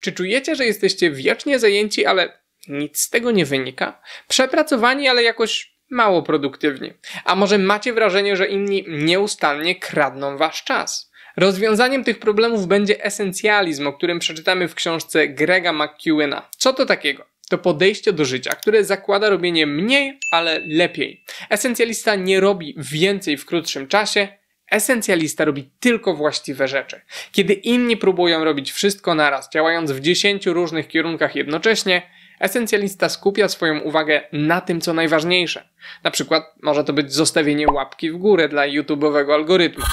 Czy czujecie, że jesteście wiecznie zajęci, ale nic z tego nie wynika? Przepracowani, ale jakoś mało produktywni. A może macie wrażenie, że inni nieustannie kradną wasz czas? Rozwiązaniem tych problemów będzie esencjalizm, o którym przeczytamy w książce Grega McEwena. Co to takiego? To podejście do życia, które zakłada robienie mniej, ale lepiej. Esencjalista nie robi więcej w krótszym czasie, Esencjalista robi tylko właściwe rzeczy. Kiedy inni próbują robić wszystko naraz, działając w dziesięciu różnych kierunkach jednocześnie, esencjalista skupia swoją uwagę na tym, co najważniejsze. Na przykład może to być zostawienie łapki w górę dla YouTube'owego algorytmu.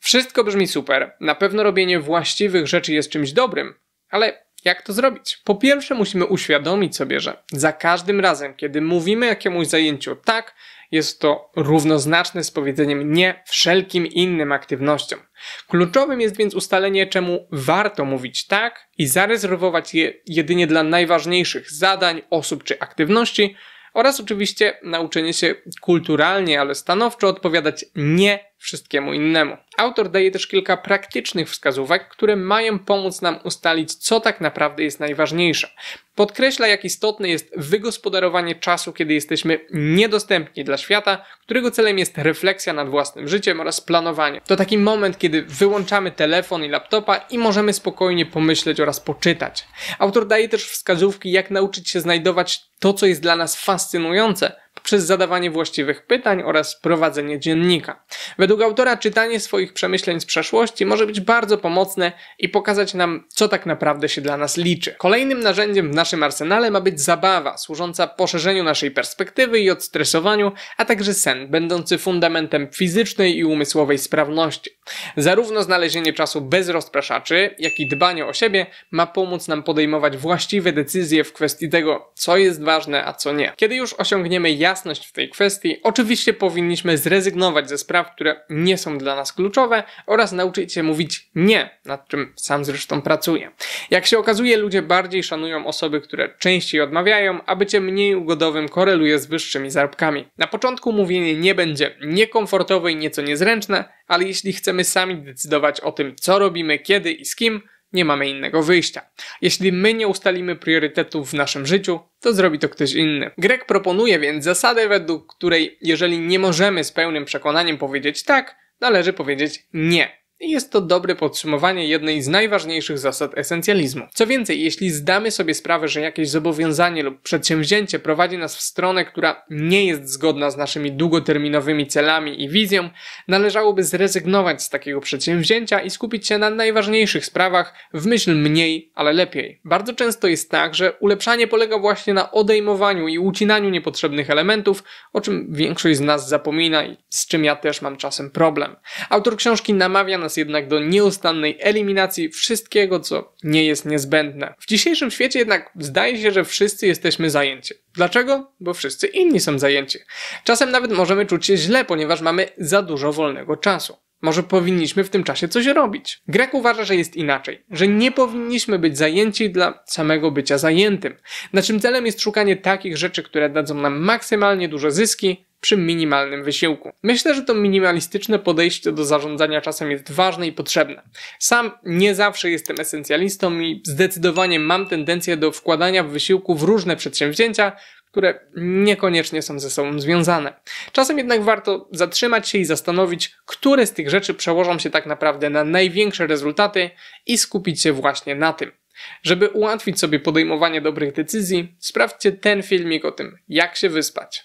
Wszystko brzmi super, na pewno robienie właściwych rzeczy jest czymś dobrym, ale jak to zrobić? Po pierwsze, musimy uświadomić sobie, że za każdym razem, kiedy mówimy jakiemuś zajęciu tak, jest to równoznaczne z powiedzeniem nie wszelkim innym aktywnościom. Kluczowym jest więc ustalenie, czemu warto mówić tak i zarezerwować je jedynie dla najważniejszych zadań, osób czy aktywności, oraz oczywiście nauczenie się kulturalnie, ale stanowczo odpowiadać nie wszystkiemu innemu. Autor daje też kilka praktycznych wskazówek, które mają pomóc nam ustalić, co tak naprawdę jest najważniejsze. Podkreśla, jak istotne jest wygospodarowanie czasu, kiedy jesteśmy niedostępni dla świata, którego celem jest refleksja nad własnym życiem oraz planowanie. To taki moment, kiedy wyłączamy telefon i laptopa i możemy spokojnie pomyśleć oraz poczytać. Autor daje też wskazówki, jak nauczyć się znajdować to, co jest dla nas fascynujące, przez zadawanie właściwych pytań oraz prowadzenie dziennika. Według autora czytanie swoich przemyśleń z przeszłości może być bardzo pomocne i pokazać nam, co tak naprawdę się dla nas liczy. Kolejnym narzędziem w naszym arsenale ma być zabawa, służąca poszerzeniu naszej perspektywy i odstresowaniu, a także sen, będący fundamentem fizycznej i umysłowej sprawności. Zarówno znalezienie czasu bez rozpraszaczy, jak i dbanie o siebie ma pomóc nam podejmować właściwe decyzje w kwestii tego, co jest ważne, a co nie. Kiedy już osiągniemy jasność w tej kwestii, oczywiście powinniśmy zrezygnować ze spraw, które nie są dla nas kluczowe oraz nauczyć się mówić nie, nad czym sam zresztą pracuję. Jak się okazuje, ludzie bardziej szanują osoby, które częściej odmawiają, a bycie mniej ugodowym koreluje z wyższymi zarobkami. Na początku mówienie nie będzie niekomfortowe i nieco niezręczne, ale jeśli chcemy sami decydować o tym, co robimy, kiedy i z kim, nie mamy innego wyjścia. Jeśli my nie ustalimy priorytetów w naszym życiu, to zrobi to ktoś inny. Grek proponuje więc zasadę, według której jeżeli nie możemy z pełnym przekonaniem powiedzieć tak, należy powiedzieć nie. Jest to dobre podsumowanie jednej z najważniejszych zasad esencjalizmu. Co więcej, jeśli zdamy sobie sprawę, że jakieś zobowiązanie lub przedsięwzięcie prowadzi nas w stronę, która nie jest zgodna z naszymi długoterminowymi celami i wizją, należałoby zrezygnować z takiego przedsięwzięcia i skupić się na najważniejszych sprawach w myśl mniej, ale lepiej. Bardzo często jest tak, że ulepszanie polega właśnie na odejmowaniu i ucinaniu niepotrzebnych elementów, o czym większość z nas zapomina i z czym ja też mam czasem problem. Autor książki namawia nas nas jednak do nieustannej eliminacji wszystkiego, co nie jest niezbędne. W dzisiejszym świecie jednak zdaje się, że wszyscy jesteśmy zajęci. Dlaczego? Bo wszyscy inni są zajęci. Czasem nawet możemy czuć się źle, ponieważ mamy za dużo wolnego czasu. Może powinniśmy w tym czasie coś robić. Grek uważa, że jest inaczej, że nie powinniśmy być zajęci dla samego bycia zajętym. Naszym celem jest szukanie takich rzeczy, które dadzą nam maksymalnie duże zyski, przy minimalnym wysiłku. Myślę, że to minimalistyczne podejście do zarządzania czasem jest ważne i potrzebne. Sam nie zawsze jestem esencjalistą i zdecydowanie mam tendencję do wkładania wysiłku w różne przedsięwzięcia, które niekoniecznie są ze sobą związane. Czasem jednak warto zatrzymać się i zastanowić, które z tych rzeczy przełożą się tak naprawdę na największe rezultaty i skupić się właśnie na tym. Żeby ułatwić sobie podejmowanie dobrych decyzji, sprawdźcie ten filmik o tym, jak się wyspać.